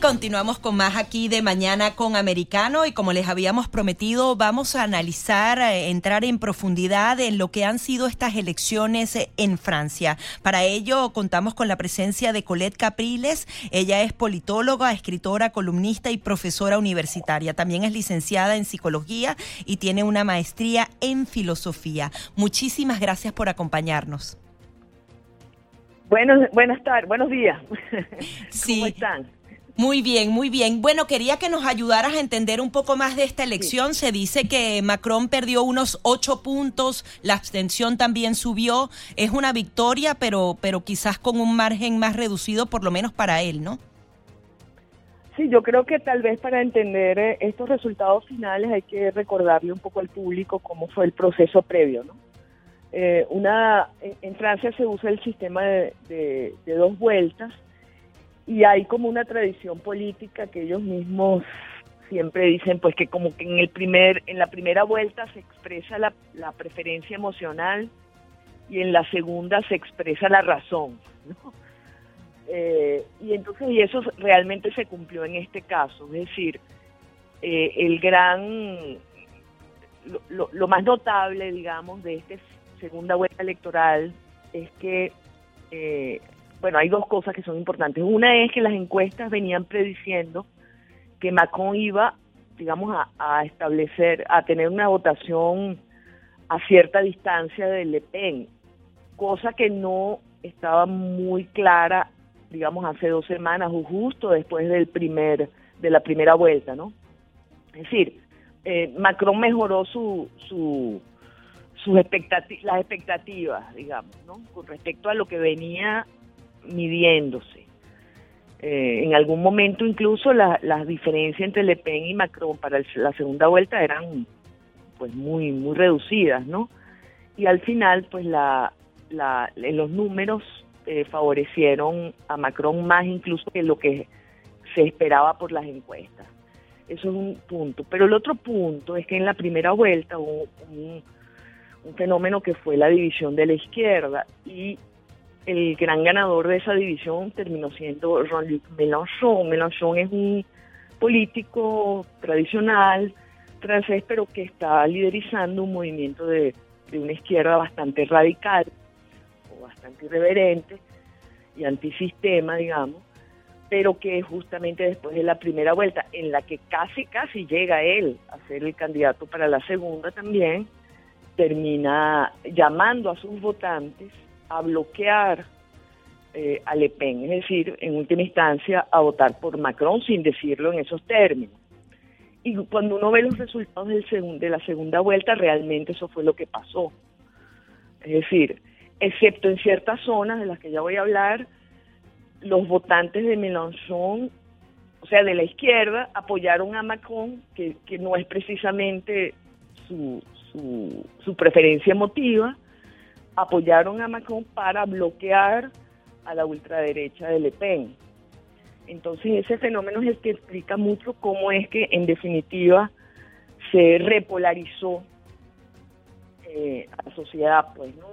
Continuamos con más aquí de mañana con Americano y como les habíamos prometido vamos a analizar, eh, entrar en profundidad en lo que han sido estas elecciones eh, en Francia. Para ello contamos con la presencia de Colette Capriles. Ella es politóloga, escritora, columnista y profesora universitaria. También es licenciada en psicología y tiene una maestría en filosofía. Muchísimas gracias por acompañarnos. Buenos, buenas tardes, buenos días. Sí. ¿Cómo están? Muy bien, muy bien. Bueno, quería que nos ayudaras a entender un poco más de esta elección. Se dice que Macron perdió unos ocho puntos, la abstención también subió. Es una victoria, pero, pero quizás con un margen más reducido, por lo menos para él, ¿no? Sí, yo creo que tal vez para entender eh, estos resultados finales hay que recordarle un poco al público cómo fue el proceso previo, ¿no? Eh, una, en, en Francia se usa el sistema de, de- de dos vueltas y hay como una tradición política que ellos mismos siempre dicen pues que como que en el primer en la primera vuelta se expresa la, la preferencia emocional y en la segunda se expresa la razón ¿no? Eh, y entonces y eso realmente se cumplió en este caso es decir eh, el gran lo, lo- más notable digamos de esta segunda vuelta electoral es que eh, bueno, hay dos cosas que son importantes. Una es que las encuestas venían prediciendo que Macron iba, digamos, a, establecer, a tener una votación a cierta distancia de Le Pen, cosa que no estaba muy clara, digamos, hace dos semanas o justo después del primer, de la primera vuelta, ¿no? Es decir, eh, Macron mejoró su, su, sus expectati- las expectativas, digamos, ¿no? Con respecto a lo que venía midiéndose. Eh, en algún momento incluso la- las diferencias entre Le Pen y Macron para el- la segunda vuelta eran pues muy muy reducidas, ¿no? Y al final pues la, la los números eh, favorecieron a Macron más incluso que lo que se esperaba por las encuestas. Eso es un punto. Pero el otro punto es que en la primera vuelta hubo un, un fenómeno que fue la división de la izquierda y el gran ganador de esa división terminó siendo Jean-Luc Mélenchon. Mélenchon es un político tradicional francés, pero que está liderizando un movimiento de, de una izquierda bastante radical o bastante irreverente y antisistema, digamos, pero que justamente después de la primera vuelta, en la que casi, casi llega él a ser el candidato para la segunda también, termina llamando a sus votantes a bloquear eh, a Le Pen, es decir, en última instancia a votar por Macron sin decirlo en esos términos. Y cuando uno ve los resultados del de la segunda vuelta, realmente eso fue lo que pasó. Es decir, excepto en ciertas zonas de las que ya voy a hablar, los votantes de Mélenchon, o sea, de la izquierda, apoyaron a Macron, que, que no es precisamente su, su, su preferencia emotiva, apoyaron a Macron para bloquear a la ultraderecha de Le Pen. Entonces ese fenómeno es el que explica mucho cómo es que en definitiva se repolarizó eh, a la sociedad, pues, ¿no?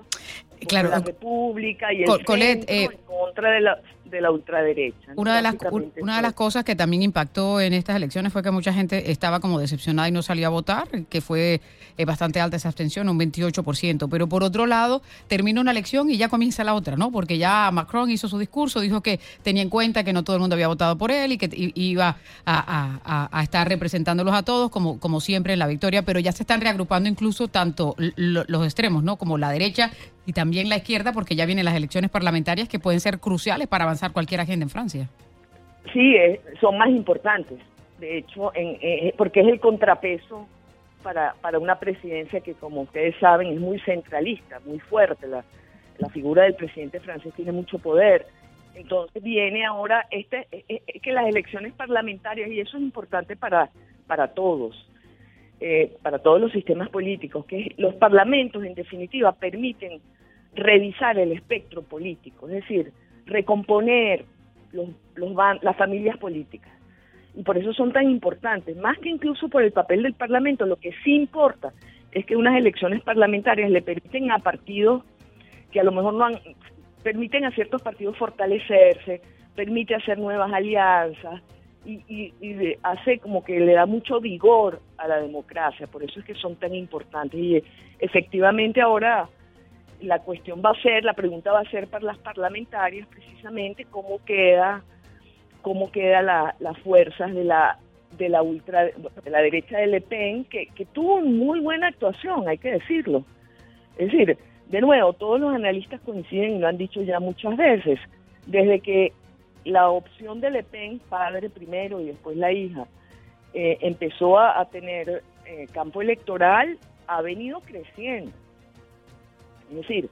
Claro, la República y el Col- Colette, eh, en contra de la, de la ultraderecha. ¿no? Una de, las, una de las cosas que también impactó en estas elecciones fue que mucha gente estaba como decepcionada y no salía a votar, que fue eh, bastante alta esa abstención, un 28%. Pero por otro lado, termina una elección y ya comienza la otra, ¿no? Porque ya Macron hizo su discurso, dijo que tenía en cuenta que no todo el mundo había votado por él y que iba a, a- a- estar representándolos a todos, como, como siempre en la victoria, pero ya se están reagrupando incluso tanto los extremos, ¿no? Como la derecha y también la izquierda, porque ya vienen las elecciones parlamentarias que pueden ser cruciales para avanzar cualquier agenda en Francia. Sí, eh, son más importantes, de hecho, en, eh, porque es el contrapeso para, para una presidencia que, como ustedes saben, es muy centralista, muy fuerte. La, la figura del presidente francés tiene mucho poder. Entonces viene ahora este, eh, eh, que las elecciones parlamentarias, y eso es importante para, para todos, para todos los sistemas políticos, que los parlamentos, en definitiva, permiten revisar el espectro político, es decir, recomponer los, las familias políticas. y por eso son tan importantes, más que incluso por el papel del Parlamento, lo que sí importa es que unas elecciones parlamentarias le permiten a partidos que a lo mejor no han, permiten a ciertos partidos fortalecerse, permite hacer nuevas alianzas y, y, hace como que le da mucho vigor a la democracia, por eso es que son tan importantes y efectivamente ahora la cuestión va a ser, la pregunta va a ser para las parlamentarias precisamente cómo queda cómo queda las fuerzas de la de la ultra de la derecha de Le Pen que, que tuvo muy buena actuación, hay que decirlo. Es decir, de nuevo, todos los analistas coinciden y lo han dicho ya muchas veces, desde que la opción de Le Pen, padre primero y después la hija, eh, empezó a, tener eh, campo electoral, ha venido creciendo. Es decir,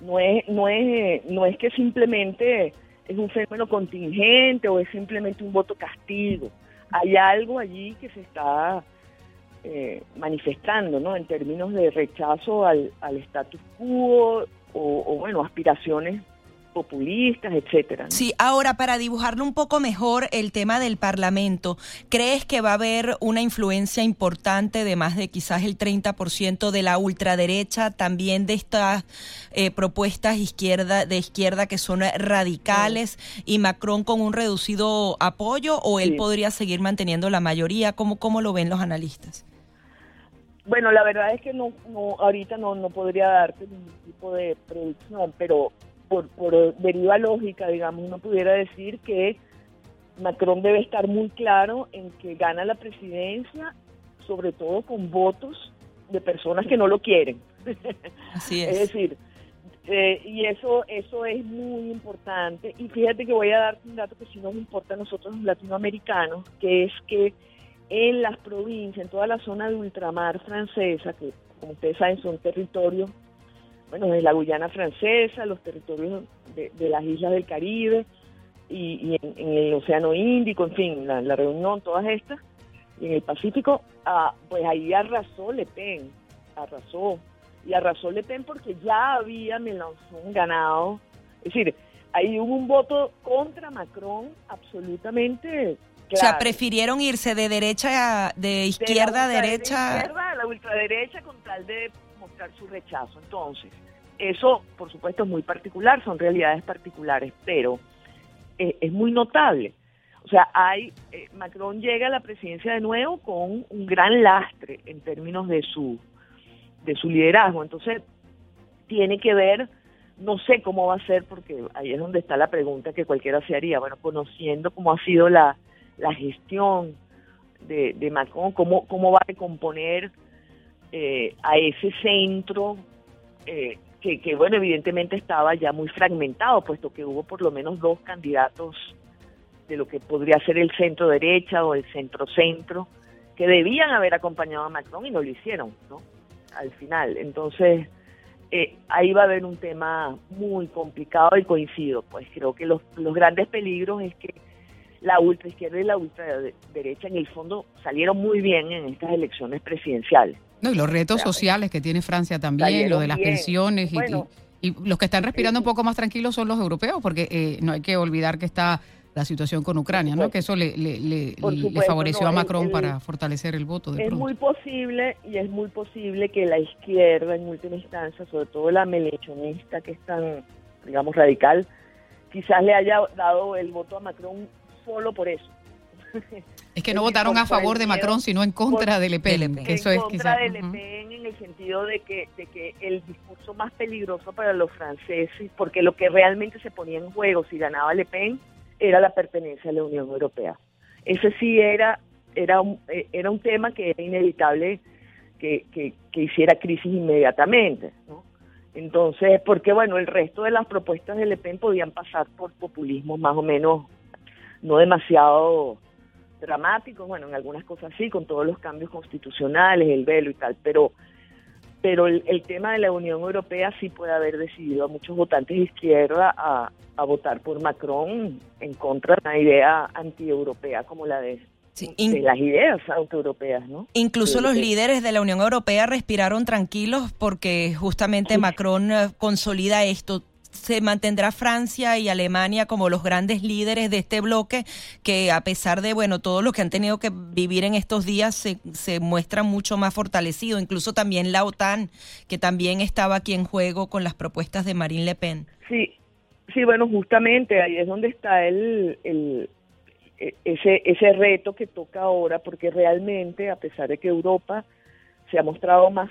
no es, no es, no es que simplemente es un fenómeno contingente o es simplemente un voto castigo. Hay algo allí que se está eh, manifestando, ¿no? En términos de rechazo al, al status quo o, o, bueno, aspiraciones populistas, etcétera. Sí, ahora para dibujarlo un poco mejor el tema del Parlamento, ¿crees que va a haber una influencia importante de más de quizás el 30% de la ultraderecha, también de estas eh, propuestas izquierda de izquierda que son radicales y Macron con un reducido apoyo o él podría seguir manteniendo la mayoría? ¿Cómo, cómo lo ven los analistas? Bueno, la verdad es que no, no ahorita no, no podría darte ningún tipo de predicción, pero por, por deriva lógica, digamos, uno pudiera decir que Macron debe estar muy claro en que gana la presidencia, sobre todo con votos de personas que no lo quieren. Así es. es decir, eh, y eso eso es muy importante. Y fíjate que voy a darte un dato que sí nos importa a nosotros los latinoamericanos, que es que en las provincias, en toda la zona de ultramar francesa, que como ustedes saben son territorios bueno, de la Guyana francesa, los territorios de, las islas del Caribe y, en, el Océano Índico, en fin, la, reunión, todas estas, y en el Pacífico, ah, pues ahí arrasó Le Pen, arrasó. Y arrasó Le Pen porque ya había Mélenchon ganado. Es decir, ahí hubo un voto contra Macron absolutamente Claro. O sea, prefirieron irse de derecha a de izquierda a derecha. De izquierda a la ultraderecha con tal de su rechazo. Entonces, eso, por supuesto, es muy particular, son realidades particulares, pero eh, es muy notable. O sea, hay eh, Macron llega a la presidencia de nuevo con un gran lastre en términos de su de su liderazgo. Entonces, tiene que ver, no sé cómo va a ser, porque ahí es donde está la pregunta que cualquiera se haría. Bueno, conociendo cómo ha sido la, la gestión de, de Macron, cómo, cómo va a recomponer eh, a ese centro eh, que, bueno, evidentemente estaba ya muy fragmentado, puesto que hubo por lo menos dos candidatos de lo que podría ser el centro derecha o el centro centro, que debían haber acompañado a Macron y no lo hicieron, ¿no? Al final. Entonces, eh, ahí va a haber un tema muy complicado y coincido, pues creo que los, los grandes peligros es que la ultra izquierda y la ultra derecha en el fondo salieron muy bien en estas elecciones presidenciales. No, y los retos sociales que tiene Francia también, lo de las pensiones y, y, los que están respirando un poco más tranquilos son los europeos, porque eh, no hay que olvidar que está la situación con Ucrania, ¿no? Que eso le, le, favoreció a Macron para fortalecer el voto. es muy posible y es muy posible que la izquierda en última instancia, sobre todo la melechonista que es tan, digamos, radical, quizás le haya dado el voto a Macron solo por eso. Es que no votaron a favor de Macron, sino en contra de Le Pen. en contra de Le Pen en el sentido de que, de que el discurso más peligroso para los franceses, porque lo que realmente se ponía en juego si ganaba Le Pen era la pertenencia a la Unión Europea. Ese sí era, era, un, eh, era un tema que era inevitable que, que, que hiciera crisis inmediatamente. ¿no? Entonces, porque bueno, el resto de las propuestas de Le Pen podían pasar por populismo más o menos no demasiado dramáticos, bueno, en algunas cosas sí, con todos los cambios constitucionales, el velo y tal, pero pero el, tema de la Unión Europea sí puede haber decidido a muchos votantes de izquierda a, votar por Macron en contra de una idea anti-europea como la de, las ideas anti-europeas, ¿no? Incluso los líderes de la Unión Europea respiraron tranquilos porque justamente Macron eh, consolida esto se mantendrá Francia y Alemania como los grandes líderes de este bloque que a pesar de bueno todo lo que han tenido que vivir en estos días se, se muestra mucho más fortalecido, incluso también la OTAN que también estaba aquí en juego con las propuestas de Marine Le Pen. Sí, sí, bueno, justamente ahí es donde está el, el ese ese reto que toca ahora porque realmente a pesar de que Europa se ha mostrado más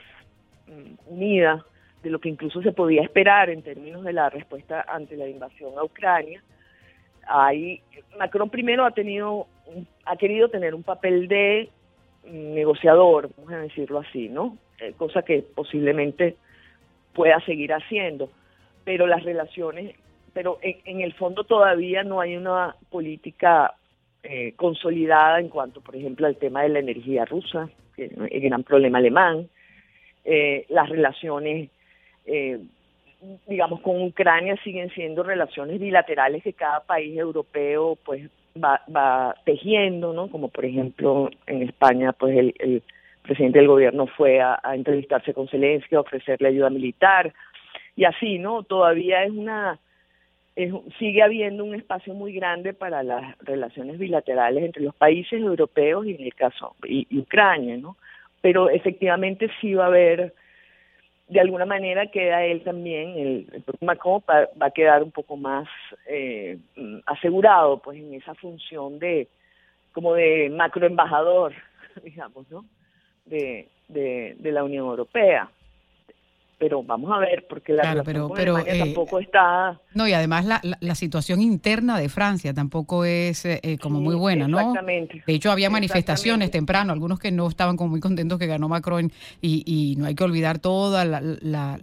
mm, unida de lo que incluso se podía esperar en términos de la respuesta ante la invasión a Ucrania. Ahí Macron primero ha tenido ha querido tener un papel de negociador, vamos a decirlo así, ¿no? Eh, cosa que posiblemente pueda seguir haciendo, pero las relaciones, pero en, el fondo todavía no hay una política eh, consolidada en cuanto, por ejemplo, al tema de la energía rusa, que es el gran problema alemán, eh, las relaciones eh, digamos, con Ucrania siguen siendo relaciones bilaterales que cada país europeo pues va, va tejiendo, ¿no? Como por ejemplo en España pues el, el presidente del gobierno fue a, entrevistarse con Zelensky, a ofrecerle ayuda militar y así, ¿no? Todavía es una es, sigue habiendo un espacio muy grande para las relaciones bilaterales entre los países europeos y en el caso y, y Ucrania, ¿no? Pero efectivamente sí va a haber de alguna manera queda él también, el, el Macron va, a quedar un poco más eh, asegurado pues en esa función de como de macroembajador, digamos, ¿no? De, de la Unión Europea pero vamos a ver, porque la claro, pero, pero eh, tampoco está... No, y además la, la, situación interna de Francia tampoco es eh, eh, como muy buena, ¿no? Exactamente. De hecho, había manifestaciones temprano, algunos que no estaban como muy contentos que ganó Macron, y, y no hay que olvidar toda la, la,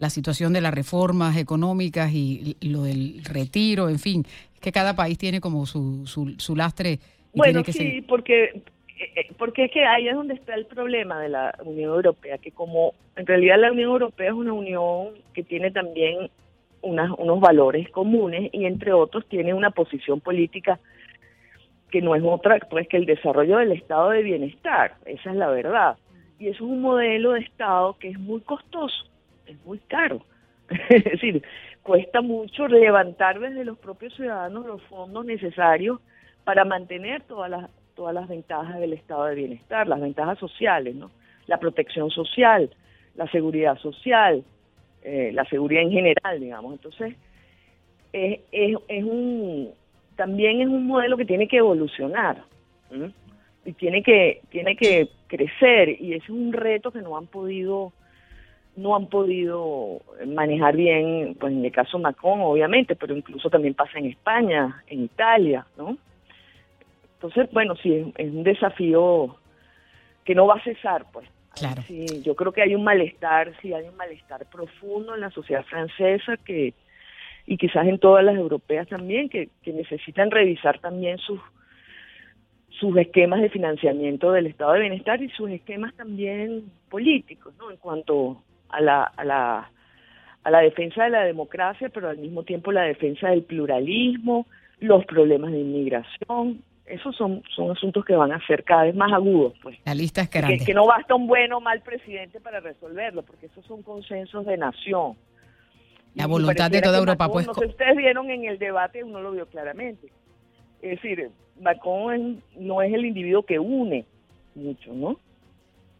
la situación de las reformas económicas y, lo del retiro, en fin, que cada país tiene como su, su, su lastre. Y bueno, sí, porque porque es que ahí es donde está el problema de la Unión Europea, que como en realidad la Unión Europea es una unión que tiene también unas, unos valores comunes y entre otros tiene una posición política que no es otra pues que el desarrollo del estado de bienestar, esa es la verdad. Y eso es un modelo de estado que es muy costoso, es muy caro. es decir, cuesta mucho levantar desde los propios ciudadanos los fondos necesarios para mantener todas las todas las ventajas del estado de bienestar, las ventajas sociales, ¿no? La protección social, la seguridad social, eh, la seguridad en general, digamos. Entonces, es, es, un, también es un modelo que tiene que evolucionar y tiene que, tiene que crecer y ese es un reto que no han podido no han podido manejar bien, pues en el caso Macron, obviamente, pero incluso también pasa en España, en Italia, ¿no? Entonces, bueno, sí, es, un desafío que no va a cesar, pues. Claro. Sí, yo creo que hay un malestar, sí, hay un malestar profundo en la sociedad francesa que y quizás en todas las europeas también que, que necesitan revisar también sus sus esquemas de financiamiento del estado de bienestar y sus esquemas también políticos, ¿no? En cuanto a la a la a la defensa de la democracia, pero al mismo tiempo la defensa del pluralismo, los problemas de inmigración, esos son, son asuntos que van a ser cada vez más agudos. Pues. La lista es grande. Que, no basta un bueno o mal presidente para resolverlo, porque esos son consensos de nación. La voluntad de toda Europa, pues. No sé, ustedes vieron en el debate, uno lo vio claramente. Es decir, Macron no es el individuo que une mucho, ¿no?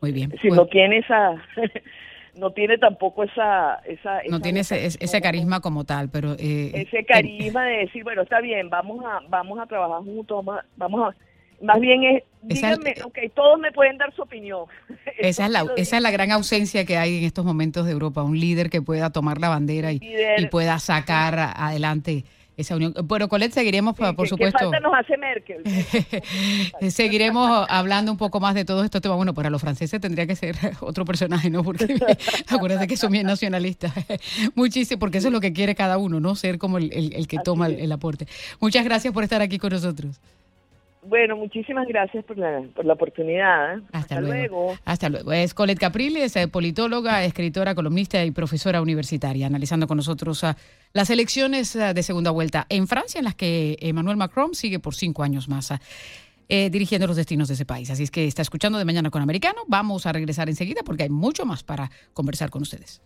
Muy bien. Si no tiene esa no tiene tampoco esa... esa no tiene ese, ese, carisma como tal, pero... Eh, ese carisma de decir, bueno, está bien, vamos a, vamos a trabajar juntos, vamos a... Más bien es, díganme, ok, todos me pueden dar su opinión. Esa es, la, esa es la gran ausencia que hay en estos momentos de Europa, un líder que pueda tomar la bandera y, y pueda sacar adelante esa unión. Bueno, Colette, seguiremos, por supuesto. ¿qué falta nos hace Merkel? seguiremos hablando un poco más de todo esto tema. Bueno, para los franceses tendría que ser otro personaje, ¿no? Porque acuérdate que son bien nacionalistas. Muchísimo, porque eso es lo que quiere cada uno, ¿no? Ser como el, el, que toma el aporte. Muchas gracias por estar aquí con nosotros. Bueno, muchísimas gracias por la, por la oportunidad. Hasta, luego. Hasta luego. Es Colette Capriles, politóloga, escritora, columnista y profesora universitaria, analizando con nosotros uh, las elecciones uh, de segunda vuelta en Francia, en las que Emmanuel Macron sigue por cinco años más. Uh, eh, dirigiendo los destinos de ese país. Así es que está escuchando de mañana con Americano. Vamos a regresar enseguida porque hay mucho más para conversar con ustedes.